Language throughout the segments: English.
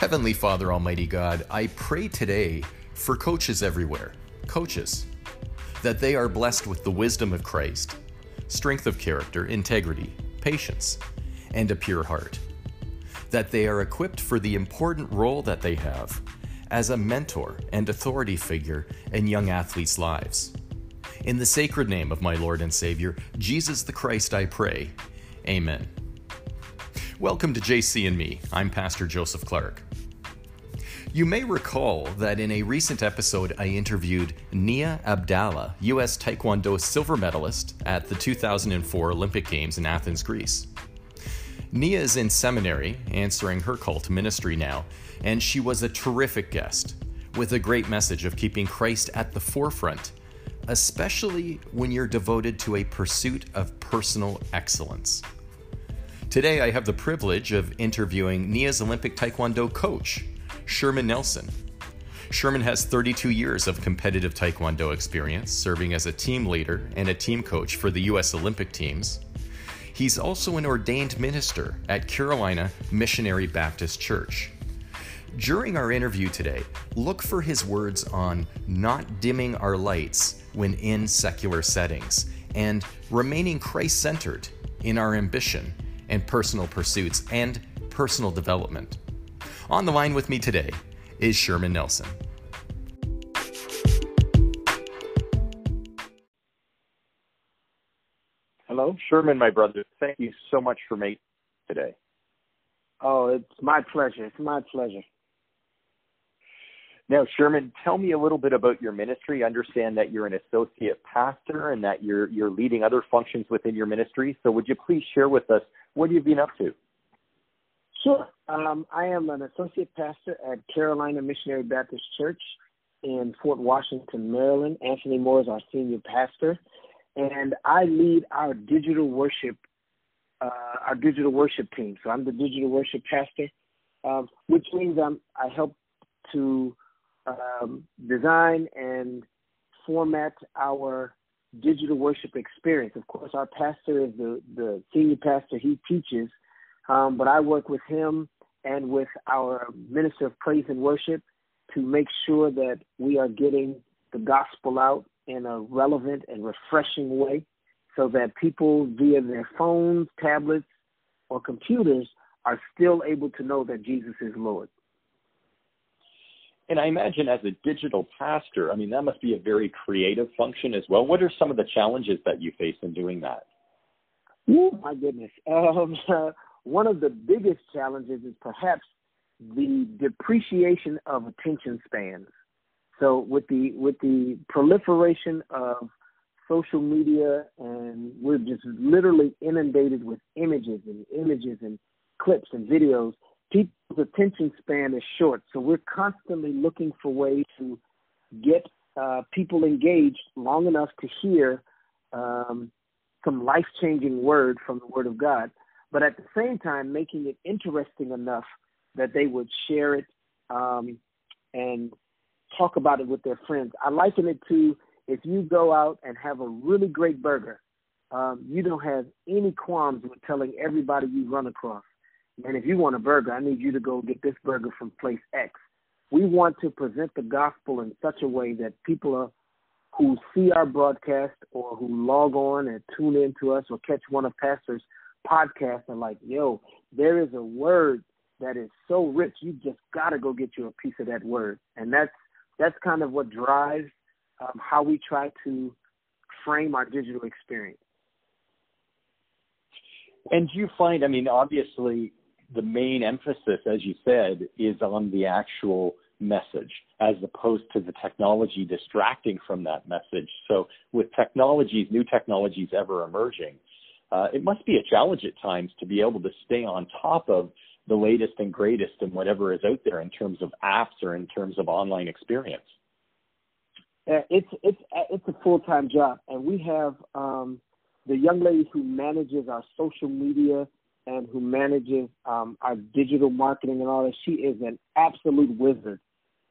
Heavenly Father, Almighty God, I pray today for coaches everywhere, coaches, that they are blessed with the wisdom of Christ, strength of character, integrity, patience, and a pure heart. That they are equipped for the important role that they have as a mentor and authority figure in young athletes' lives. In the sacred name of my Lord and Savior, Jesus the Christ, I pray. Amen. Welcome to JC and Me. I'm Pastor Joseph Clark. You may recall that in a recent episode, I interviewed Nia Abdallah, U.S. Taekwondo silver medalist at the 2004 Olympic Games in Athens, Greece. Nia is in seminary, answering her call to ministry now, and she was a terrific guest with a great message of keeping Christ at the forefront, especially when you're devoted to a pursuit of personal excellence. Today, I have the privilege of interviewing Nia's Olympic Taekwondo coach, Sherman Nelson. Sherman has 32 years of competitive Taekwondo experience, serving as a team leader and a team coach for the U.S. Olympic teams. He's also an ordained minister at Carolina Missionary Baptist Church. During our interview today, look for his words on not dimming our lights when in secular settings and remaining Christ centered in our ambition and personal pursuits and personal development. On the line with me today is Sherman Nelson. Hello, Sherman, my brother. Thank you so much for me today. Oh, it's my pleasure. It's my pleasure. Now, Sherman, tell me a little bit about your ministry. I understand that you're an associate pastor and that you're you're leading other functions within your ministry. So, would you please share with us what you've been up to? Sure. Um, I am an associate pastor at Carolina Missionary Baptist Church in Fort Washington, Maryland. Anthony Moore is our senior pastor, and I lead our digital worship, uh, our digital worship team. So I'm the digital worship pastor, um, which means I'm I help to um, design and format our digital worship experience. Of course, our pastor is the, the senior pastor. He teaches, um, but I work with him and with our minister of praise and worship to make sure that we are getting the gospel out in a relevant and refreshing way so that people via their phones, tablets, or computers are still able to know that Jesus is Lord. And I imagine as a digital pastor, I mean, that must be a very creative function as well. What are some of the challenges that you face in doing that? Oh, my goodness. Um, uh, one of the biggest challenges is perhaps the depreciation of attention spans. So with the with the proliferation of social media and we're just literally inundated with images and images and clips and videos, people's attention span is short. So we're constantly looking for ways to get uh, people engaged long enough to hear um, some life changing word from the Word of God, but at the same time making it interesting enough that they would share it um, and talk about it with their friends. I liken it to if you go out and have a really great burger, um, you don't have any qualms with telling everybody you run across and if you want a burger, I need you to go get this burger from place X. We want to present the gospel in such a way that people are, who see our broadcast or who log on and tune in to us or catch one of Pastor's podcasts are like, yo, there is a word that is so rich, you just got to go get you a piece of that word. And that's that's kind of what drives um, how we try to frame our digital experience. And do you find, I mean, obviously, the main emphasis, as you said, is on the actual message as opposed to the technology distracting from that message. So, with technologies, new technologies ever emerging, uh, it must be a challenge at times to be able to stay on top of the latest and greatest and whatever is out there in terms of apps or in terms of online experience. It's it's it's a full time job, and we have um, the young lady who manages our social media and who manages um, our digital marketing and all that. She is an absolute wizard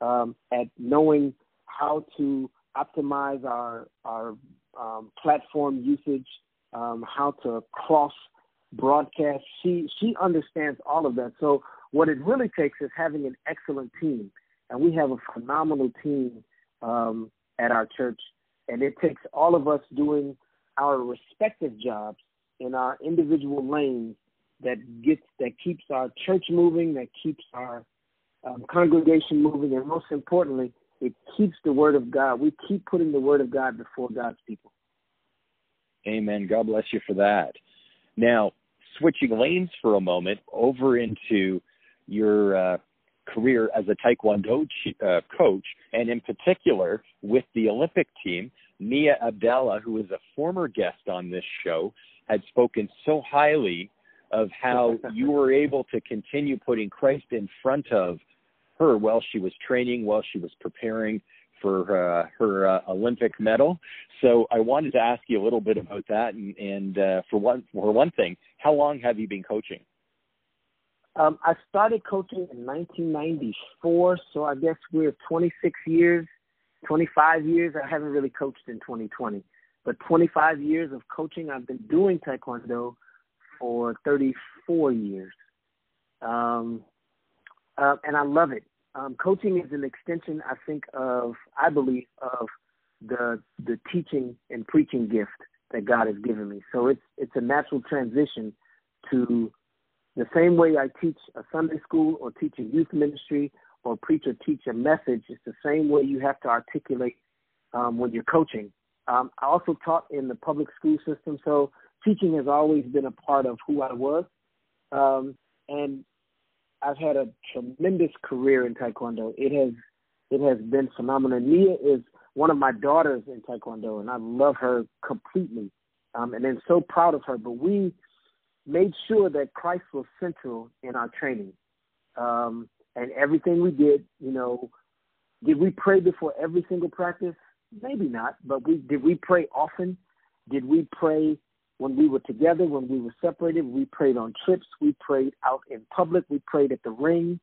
um, at knowing how to optimize our our um, platform usage, um, how to cross broadcast. She she understands all of that. So what it really takes is having an excellent team, and we have a phenomenal team um, at our church, and it takes all of us doing our respective jobs in our individual lanes that gets that keeps our church moving, that keeps our um, congregation moving, and most importantly, it keeps the word of God. We keep putting the word of God before God's people. Amen. God bless you for that. Now, switching lanes for a moment over into your uh, career as a Taekwondo uh, coach, and in particular with the Olympic team, Nia Abdallah, who is a former guest on this show, had spoken so highly of how you were able to continue putting Christ in front of her while she was training, while she was preparing for uh, her uh, Olympic medal. So I wanted to ask you a little bit about that. And, and uh, for one, for one thing, how long have you been coaching? Um, I started coaching in 1994, so I guess we're 26 years, 25 years. I haven't really coached in 2020, but 25 years of coaching. I've been doing Taekwondo for 34 years, um, uh, and I love it. Um, coaching is an extension, I think, of I believe of the the teaching and preaching gift that God has given me. So it's it's a natural transition to the same way I teach a Sunday school or teach a youth ministry or preach or teach a message. It's the same way you have to articulate um, when you're coaching. Um, I also taught in the public school system, so teaching has always been a part of who I was. Um, and I've had a tremendous career in Taekwondo. It has it has been phenomenal. Nia is one of my daughters in Taekwondo, and I love her completely, um, and I'm so proud of her. But we made sure that Christ was central in our training, um, and everything we did. You know, did we pray before every single practice? Maybe not, but we did. We pray often. Did we pray when we were together, when we were separated, we prayed on trips, we prayed out in public, we prayed at the ring,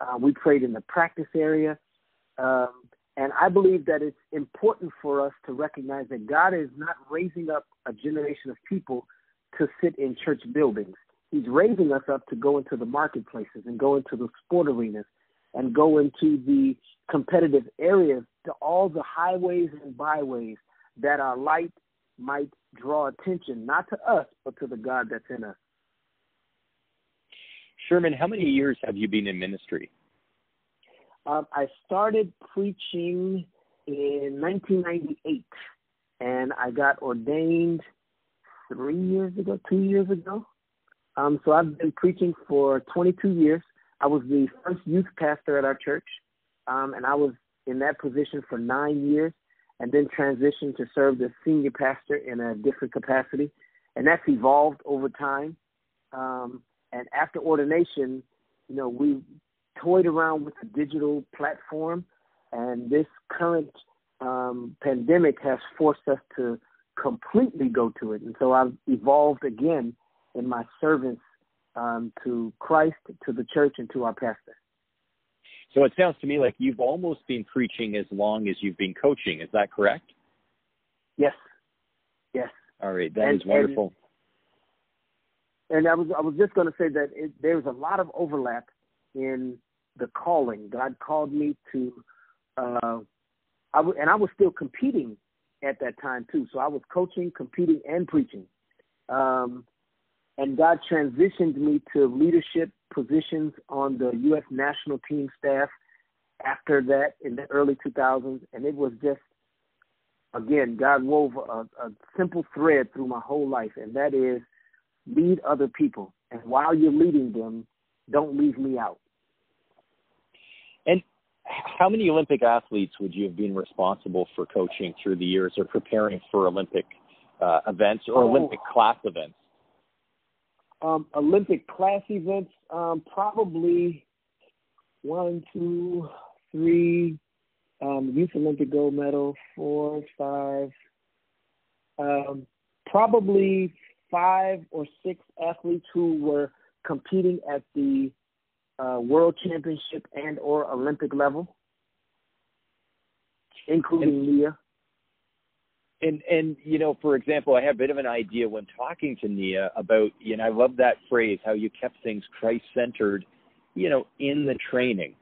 uh, we prayed in the practice area. Um, and I believe that it's important for us to recognize that God is not raising up a generation of people to sit in church buildings. He's raising us up to go into the marketplaces and go into the sport arenas and go into the competitive areas, to all the highways and byways that our light might draw attention not to us, but to the God that's in us. Sherman, how many years have you been in ministry? Um, I started preaching in 1998, and I got ordained three years ago, two years ago. Um, so I've been preaching for 22 years. I was the first youth pastor at our church, um, and I was in that position for nine years and then transitioned to serve as senior pastor in a different capacity. And that's evolved over time. Um, and after ordination, you know, we toyed around with the digital platform, and this current um, pandemic has forced us to completely go to it. And so I've evolved again in my service um, to Christ, to the church, and to our pastor. So it sounds to me like you've almost been preaching as long as you've been coaching. Is that correct? Yes. Yes. All right. that and, is wonderful. And, and, I was I was just going to say that it, there's a lot of overlap in the calling. God called me to, uh, I w- and I was still competing at that time too. So I was coaching, competing, and preaching. Um, and God transitioned me to leadership positions on the U.S. national team staff after that in the early 2000s, and it was just again God wove a, a simple thread through my whole life, and that is lead other people, and while you're leading them, don't leave me out. And how many Olympic athletes would you have been responsible for coaching through the years or preparing for Olympic uh, events or oh. Olympic class events? Um, Olympic class events, um, probably one, two, three, um, Youth Olympic gold medal, four, five, um, probably five or six athletes who were competing at the uh, World Championship and or Olympic level, including Nia and and you know, for example, I have a bit of an idea when talking to Nia about, you know, I love that phrase, how you kept things Christ centered you know, in the training.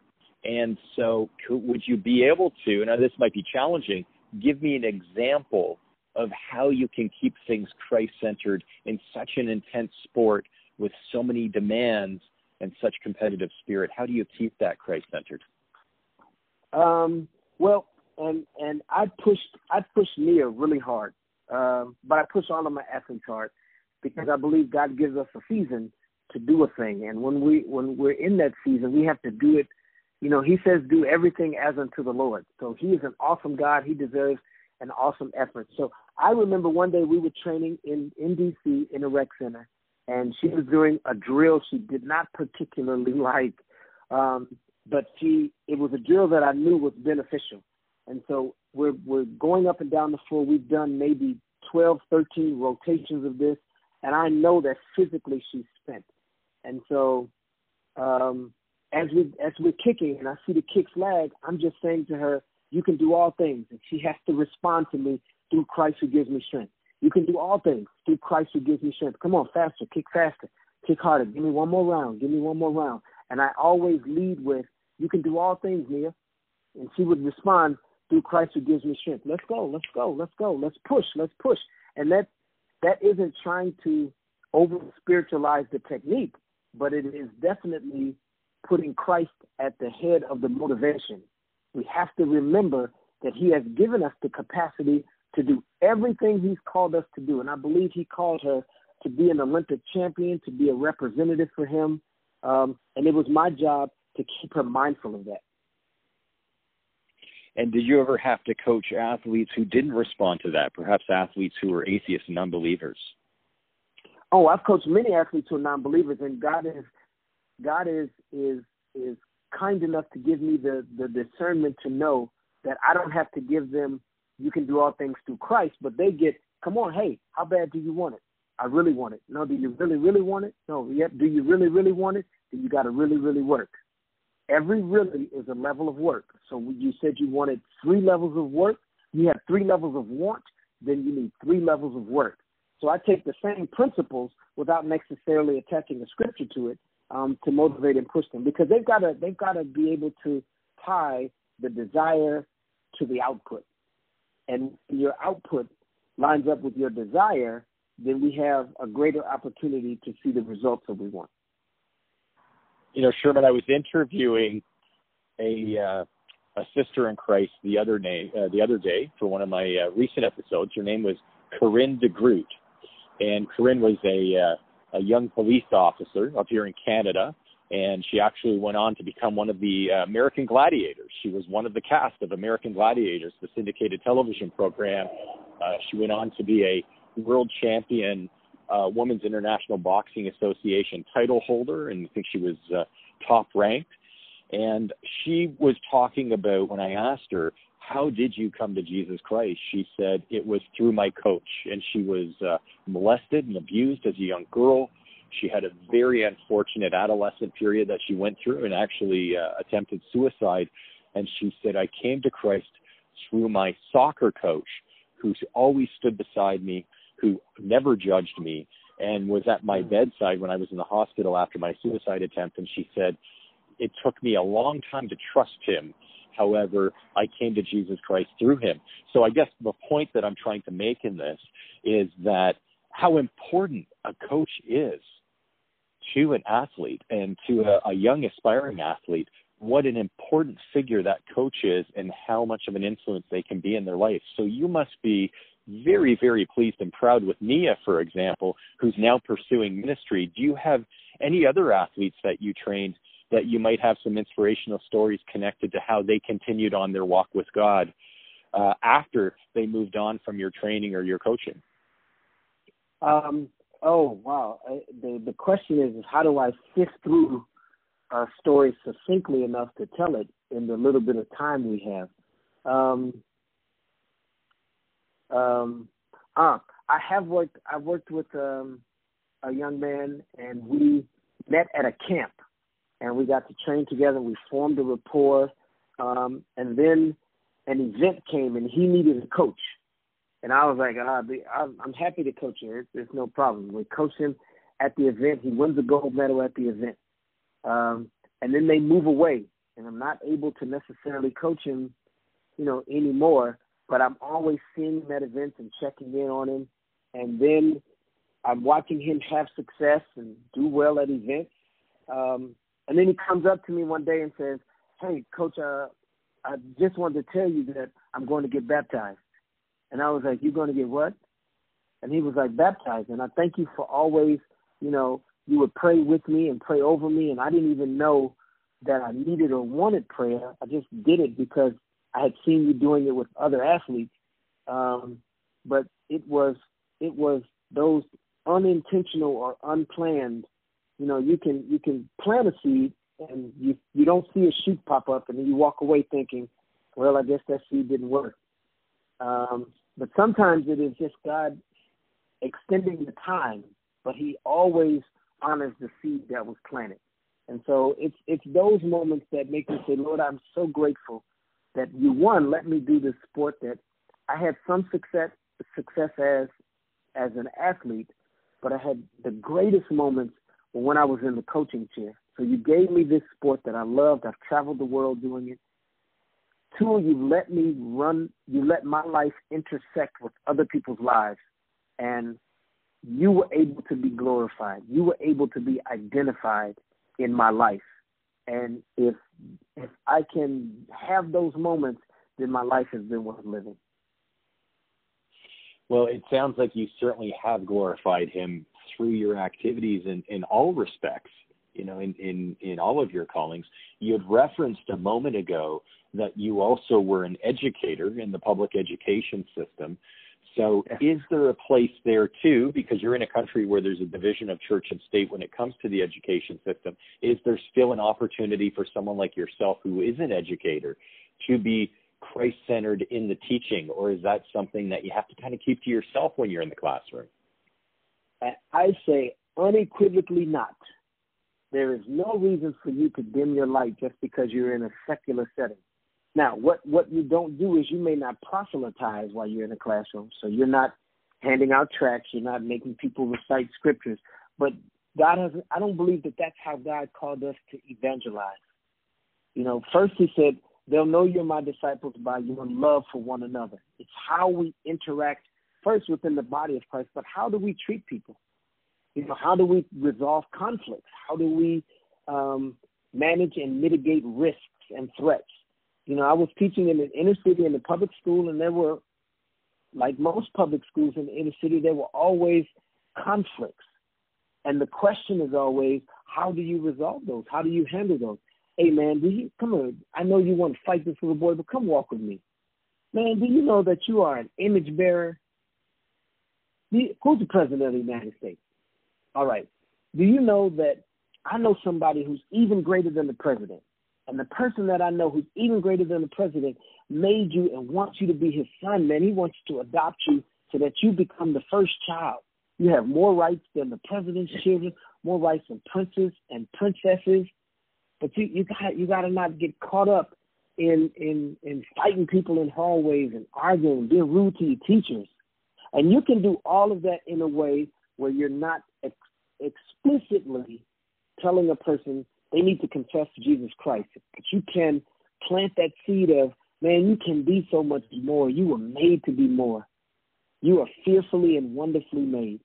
And so, would you be able to? Now, this might be challenging. Give me an example of how you can keep things Christ centered in such an intense sport with so many demands and such competitive spirit. How do you keep that Christ centered? Um, well, and and I pushed I pushed Nia really hard, um, but I push all of my athletes hard because I believe God gives us a season to do a thing, and when we when we're in that season, we have to do it. You know, He says, "Do everything as unto the Lord." So He is an awesome God. He deserves an awesome effort. So I remember one day we were training in in DC in a rec center, and she was doing a drill she did not particularly like, um, but she it was a drill that I knew was beneficial, and so we're we're going up and down the floor. We've done maybe 12, 13 rotations of this, and I know that physically she's spent. And so, um, as we as we're kicking, and I see the kicks lag, I'm just saying to her, "You can do all things," and she has to respond to me through Christ who gives me strength. You can do all things through Christ who gives me strength. Come on, faster, kick faster, kick harder. Give me one more round. Give me one more round. And I always lead with, "You can do all things, Nia," and she would respond through Christ who gives me strength. Let's go, let's go, let's go, let's push, let's push. And that that isn't trying to over spiritualize the technique, but it is definitely putting Christ at the head of the motivation. We have to remember that He has given us the capacity to do everything He's called us to do. And I believe He called her to be an Olympic champion, to be a representative for Him. Um, and it was my job to keep her mindful of that. And did you ever have to coach athletes who didn't respond to that, perhaps athletes who were atheists and unbelievers? Oh, I've coached many athletes who are non-believers, and God is God is is is kind enough to give me the the discernment to know that I don't have to give them you can do all things through Christ, but they get come on, hey, how bad do you want it? I really want it. No, do you really really want it? No, yet do you really really want it? Then you got to really really work. Every really is a level of work. So you said you wanted three levels of work. You have three levels of want. Then you need three levels of work. So I take the same principles without necessarily attaching a scripture to it um, to motivate and push them because they've got to they've got to be able to tie the desire to the output, and your output lines up with your desire, then we have a greater opportunity to see the results that we want. You know, Sherman, I was interviewing a uh, a sister in Christ the other day, uh, the other day for one of my uh, recent episodes. Her name was Corinne DeGroot, and Corinne was a uh, a young police officer up here in Canada, and she actually went on to become one of the uh, American Gladiators. She was one of the cast of American Gladiators, the syndicated television program. Uh, she went on to be a world champion, uh, Women's International Boxing Association title holder, and I think she was uh, top ranked. And she was talking about when I asked her how did you come to Jesus Christ? She said, it was through my coach. And she was uh, molested and abused as a young girl. She had a very unfortunate adolescent period that she went through and actually uh, attempted suicide. And she said, I came to Christ through my soccer coach who always stood beside me, who never judged me, and was at my mm. bedside when I was in the hospital after my suicide attempt. And she said, it took me a long time to trust him However, I came to Jesus Christ through him. So I guess the point that I'm trying to make in this is that how important a coach is to an athlete and to a, a young aspiring athlete what an important figure that coach is and how much of an influence they can be in their life. So you must be very, very pleased and proud with Nia, for example, who's now pursuing ministry. Do you have any other athletes that you trained that you might have some inspirational stories connected to how they continued on their walk with God uh, after they moved on from your training or your coaching? Um, oh wow! I, the the question is, is how do I sift through a story succinctly enough to tell it in the little bit of time we have? Um, um, uh, I have worked. I've worked with um, a young man, and we met at a camp and we got to train together. We formed a rapport, um, and then an event came, and he needed a coach, and I was like, ah, I'm happy to coach him. It's no problem. We coach him at the event. He wins a gold medal at the event, um, and then they move away, and I'm not able to necessarily coach him, you know, anymore. But I'm always seeing him at events and checking in on him, and then I'm watching him have success and do well at events. Um, and then he comes up to me one day and says, "Hey, coach, uh, I just wanted to tell you that I'm going to get baptized." And I was like, "You're going to get what?" And he was like, "Baptized." And I thank you for always, you know, you would pray with me and pray over me, and I didn't even know that I needed or wanted prayer. I just did it because I had seen you doing it with other athletes. Um, but it was it was those unintentional or unplanned. You know, you can you can plant a seed and you you don't see a shoot pop up, and then you walk away thinking, well, I guess that seed didn't work. Um, but sometimes it is just God extending the time, but He always honors the seed that was planted. And so it's it's those moments that make me say, Lord, I'm so grateful that you one let me do this sport that I had some success success as as an athlete, but I had the greatest moments when I was in the coaching chair. So you gave me this sport that I loved. I've traveled the world doing it. Two, you let me run, you let my life intersect with other people's lives. And you were able to be glorified. You were able to be identified in my life. And if if I can have those moments, then my life has been worth living. Well, it sounds like you certainly have glorified him through your activities in, in all respects, you know, in, in, in all of your callings. You had referenced a moment ago that you also were an educator in the public education system. So is there a place there too, because you're in a country where there's a division of church and state when it comes to the education system, is there still an opportunity for someone like yourself who is an educator to be Christ centered in the teaching, or is that something that you have to kind of keep to yourself when you're in the classroom? I say unequivocally not. There is no reason for you to dim your light just because you're in a secular setting. Now, what, what you don't do is you may not proselytize while you're in a classroom. So you're not handing out tracts, you're not making people recite scriptures. But God has, I don't believe that that's how God called us to evangelize. You know, first He said, they'll know you're my disciples by your love for one another. It's how we interact first within the body of Christ, but how do we treat people? You know, how do we resolve conflicts? How do we um, manage and mitigate risks and threats? You know, I was teaching in an inner city in the public school, and there were, like most public schools in the inner city, there were always conflicts. And the question is always, how do you resolve those? How do you handle those? Hey, man, do you come on? I know you want to fight this little boy, but come walk with me. Man, do you know that you are an image bearer? Who's the president of the United States? All right. Do you know that I know somebody who's even greater than the president? And the person that I know who's even greater than the president made you and wants you to be his son, man. He wants to adopt you so that you become the first child. You have more rights than the president's children, more rights than princes and princesses. But you you got you got to not get caught up in in in fighting people in hallways and arguing, being rude to your teachers. And you can do all of that in a way where you're not ex- explicitly telling a person they need to confess to Jesus Christ. But you can plant that seed of, man, you can be so much more. You were made to be more. You are fearfully and wonderfully made.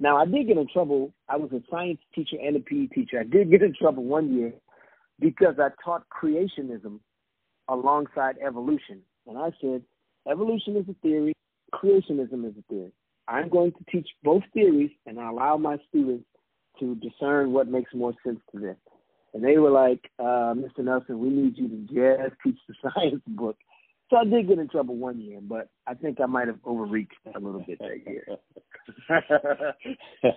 Now, I did get in trouble. I was a science teacher and a PE teacher. I did get in trouble one year because I taught creationism alongside evolution. And I said, evolution is a theory, creationism is a theory. I'm going to teach both theories and I allow my students to discern what makes more sense to them. And they were like, uh, Mr. Nelson, we need you to just teach the science book. So I did get in trouble one year, but I think I might have overreached a little bit that year.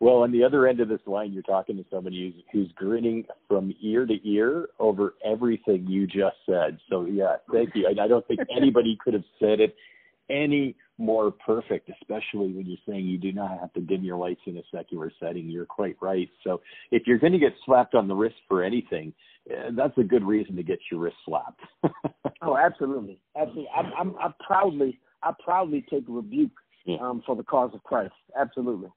well, on the other end of this line, you're talking to somebody who's, who's grinning from ear to ear over everything you just said. So, yeah, thank you. I, I don't think anybody could have said it any more perfect, especially when you're saying you do not have to dim your lights in a secular setting. You're quite right. So if you're going to get slapped on the wrist for anything, uh, that's a good reason to get your wrist slapped. oh, absolutely, absolutely. I'm, I'm, I proudly, I proudly take rebuke um, for the cause of Christ. Absolutely.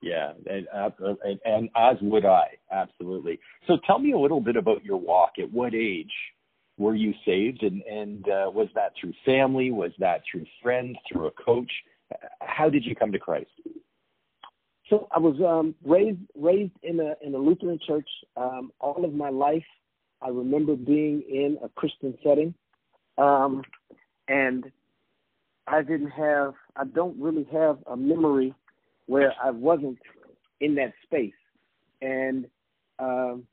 Yeah, and, and, and as would I, absolutely. So tell me a little bit about your walk. At what age were you saved, and and uh, was that through family? Was that through friends? Through a coach? How did you come to Christ? So I was um, raised raised in a in a Lutheran church. Um, all of my life, I remember being in a Christian setting, um, and I didn't have. I don't really have a memory where I wasn't in that space. And um,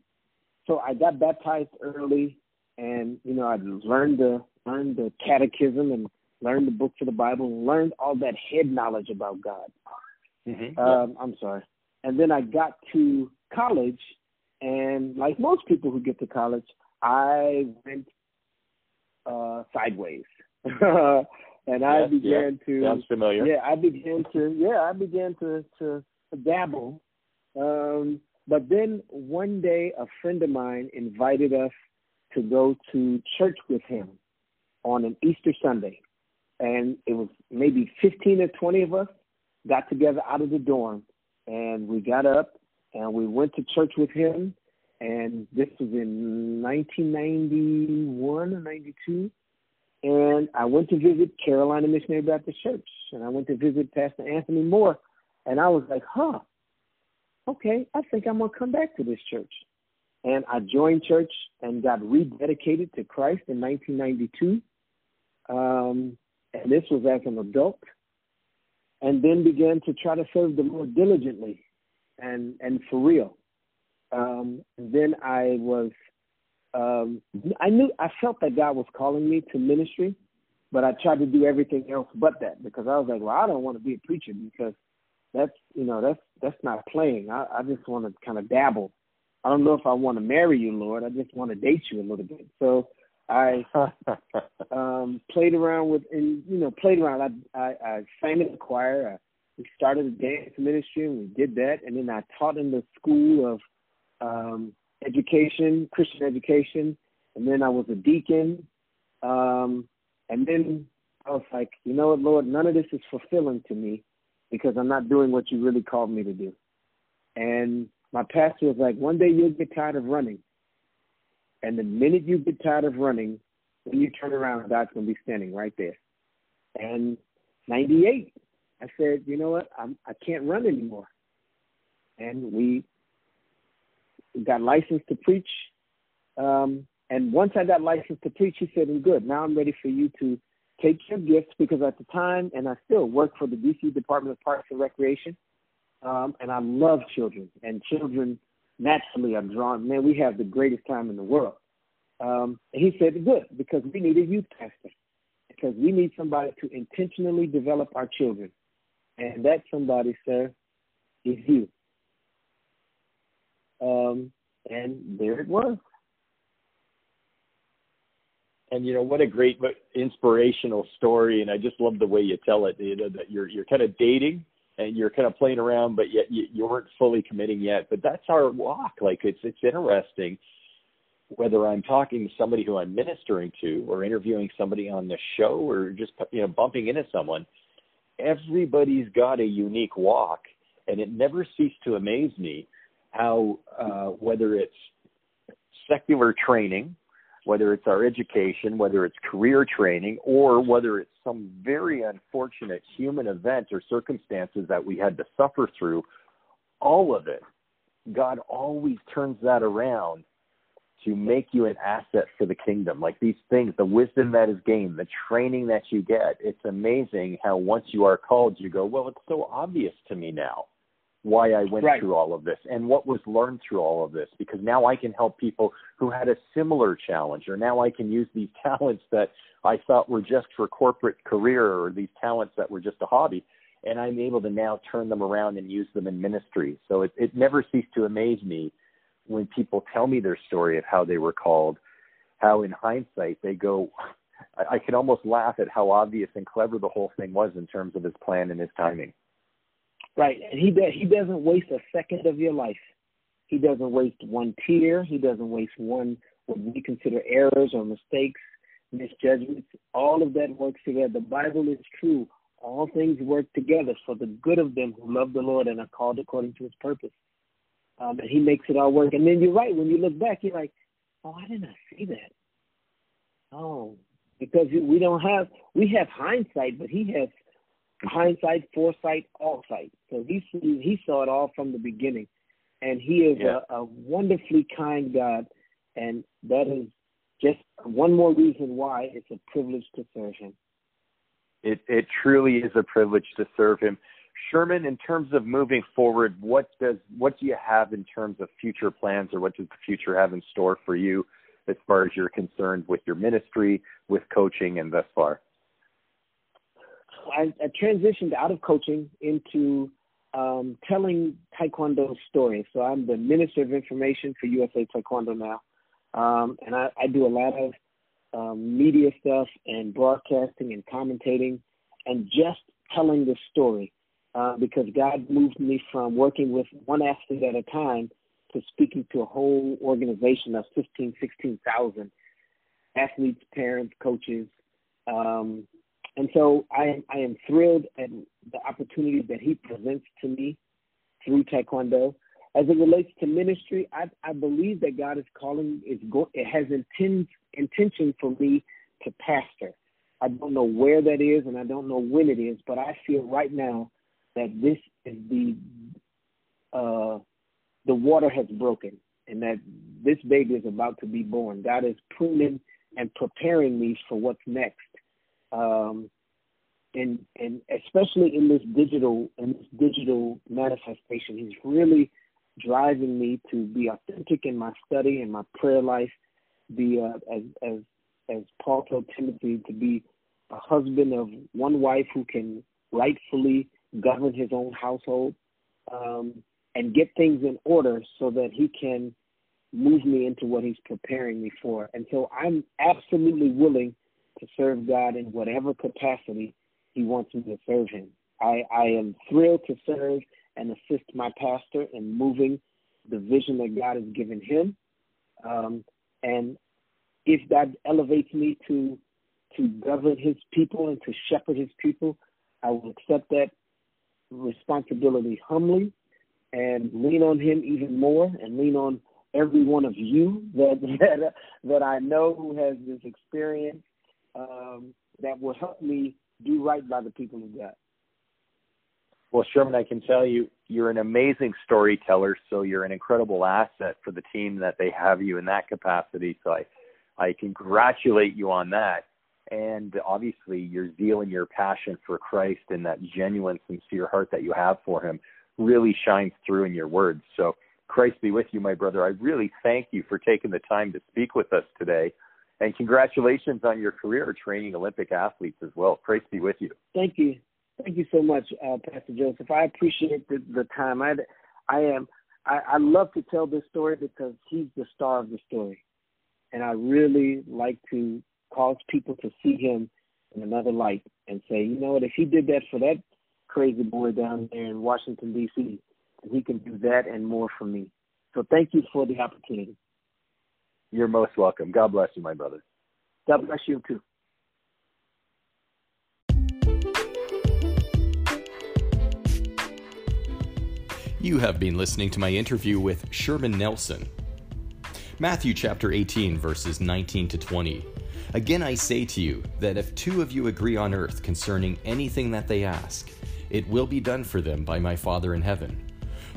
so I got baptized early, and you know I learned the learned the catechism and learned the books of the Bible and learned all that head knowledge about God. Mm-hmm. Um, I'm sorry. And then I got to college, and like most people who get to college, I went uh, sideways. and I yes, began to sounds familiar. Yeah, I began to yeah, I began to to, to dabble. Um, but then one day, a friend of mine invited us to go to church with him on an Easter Sunday, and it was maybe fifteen or twenty of us got together out of the dorm, and we got up and we went to church with him. And this was in 1991 or 92 and I went to visit Carolina Missionary Baptist Church, and I went to visit Pastor Anthony Moore, and I was like, huh, okay, I think I'm gonna come back to this church. And I joined church and got rededicated to Christ in 1992. Um, and this was as an adult, and then began to try to serve the Lord diligently and and for real. Um, and then I was um, I knew I felt that God was calling me to ministry, but I tried to do everything else but that because I was like, well, I don't want to be a preacher because that's you know that's that's not playing. I, I just want to kind of dabble. I don't know if I want to marry you, Lord. I just want to date you a little bit. So I um, played around with and you know played around. I I, I sang in the choir. I, we started a dance ministry and we did that, and then I taught in the school of um, education, Christian education, and then I was a deacon. Um, and then I was like, you know what, Lord, none of this is fulfilling to me because I'm not doing what you really called me to do. And my pastor was like, one day you'll get tired of running. And the minute you get tired of running, when you turn around, God's going to be standing right there. And 98, I said, you know what, I'm, I can't run anymore. And we got licensed to preach. Um, and once I got licensed to preach, he said, "I'm good. Now I'm ready for you to take your gifts because at the time, and I still work for the DC Department of Parks and Recreation, um, and I love children, and children naturally are drawn. Man, we have the greatest time in the world." Um, and he said, "Good, because we need a youth pastor, because we need somebody to intentionally develop our children, and that somebody, sir, is you." Um, and there it was. And you know what a great, inspirational story, and I just love the way you tell it. You know that you're you're kind of dating and you're kind of playing around, but yet you, you weren't fully committing yet. But that's our walk. Like it's it's interesting whether I'm talking to somebody who I'm ministering to, or interviewing somebody on the show, or just you know bumping into someone. Everybody's got a unique walk, and it never ceased to amaze me how uh, whether it's secular training, whether it's our education, whether it's career training, or whether it's some very unfortunate human event or circumstances that we had to suffer through, all of it, God always turns that around to make you an asset for the kingdom. Like these things, the wisdom that is gained, the training that you get, it's amazing how once you are called, you go, well, it's so obvious to me now why I went right. through all of this and what was learned through all of this because now I can help people who had a similar challenge or now I can use these talents that I thought were just for corporate career or these talents that were just a hobby and I'm able to now turn them around and use them in ministry. So it, it never ceased to amaze me when people tell me their story of how they were called, how in hindsight they go, I, I can almost laugh at how obvious and clever the whole thing was in terms of his plan and his timing. Right, and he he doesn't waste a second of your life. He doesn't waste one tear. He doesn't waste one what we consider errors or mistakes, misjudgments. All of that works together. The Bible is true. all things work together for the good of them who love the Lord and are called according to his purpose. Um, and he makes it all work. And then you're right. When you look back, you're like, oh, I did not see that. Oh, because we don't have, we have hindsight, but he has Mm-hmm. hindsight, foresight, all sight. So he, he saw it all from the beginning. And he is yeah. a, a wonderfully kind God. And that is just one more reason why it's a privilege to serve him. It it truly is a privilege to serve him. Sherman, in terms of moving forward, what does what do you have in terms of future plans, or what does the future have in store for you, as far as you're concerned with your ministry, with coaching, and thus far? I, I transitioned out of coaching into um, telling Taekwondo stories. So I'm the Minister of Information for USA Taekwondo now, um, and I, I do a lot of um, media stuff and broadcasting and commentating and just telling the story uh, because God moved me from working with one athlete at a time to speaking to a whole organization of 15, 16,000 athletes, parents, coaches. Um, and so I, I am thrilled at the opportunity that he presents to me through Taekwondo. As it relates to ministry, I, I believe that God is calling, is go, it has intent, intention for me to pastor. I don't know where that is and I don't know when it is, but I feel right now that this is the uh, the water has broken and that this baby is about to be born. God is pruning and preparing me for what's next. Um, and and especially in this digital in this digital manifestation, He's really driving me to be authentic in my study and my prayer life, be uh, as as as Paul told Timothy to be a husband of one wife who can rightfully govern his own household um, and get things in order so that he can move me into what he's preparing me for. And so I'm absolutely willing to serve God in whatever capacity he wants me to serve him. I, I am thrilled to serve and assist my pastor in moving the vision that God has given him. Um, and if that elevates me to to govern his people and to shepherd his people, I will accept that responsibility humbly and lean on him even more and lean on every one of you that that, that I know who has this experience um, that will help me do right by the people of God. Well, Sherman, I can tell you, you're an amazing storyteller. So you're an incredible asset for the team that they have you in that capacity. So I, I congratulate you on that. And obviously, your zeal and your passion for Christ and that genuine, sincere heart that you have for Him really shines through in your words. So Christ be with you, my brother. I really thank you for taking the time to speak with us today. And congratulations on your career training Olympic athletes as well. Christ be with you. Thank you. Thank you so much, uh, Pastor Joseph. I appreciate the, the time. I, I am. I, I love to tell this story because he's the star of the story, and I really like to cause people to see him in another light and say, you know what, if he did that for that crazy boy down there in Washington D.C., he can do that and more for me. So thank you for the opportunity. You're most welcome. God bless you, my brother. God bless you too. You have been listening to my interview with Sherman Nelson. Matthew chapter 18, verses 19 to 20. Again, I say to you that if two of you agree on earth concerning anything that they ask, it will be done for them by my Father in heaven.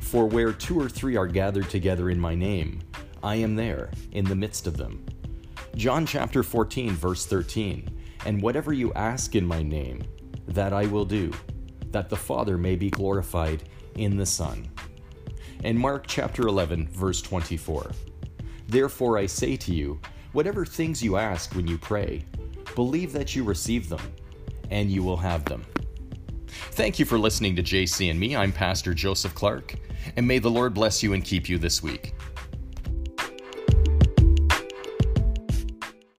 For where two or three are gathered together in my name, I am there in the midst of them. John chapter 14, verse 13. And whatever you ask in my name, that I will do, that the Father may be glorified in the Son. And Mark chapter 11, verse 24. Therefore I say to you, whatever things you ask when you pray, believe that you receive them, and you will have them. Thank you for listening to JC and me. I'm Pastor Joseph Clark, and may the Lord bless you and keep you this week.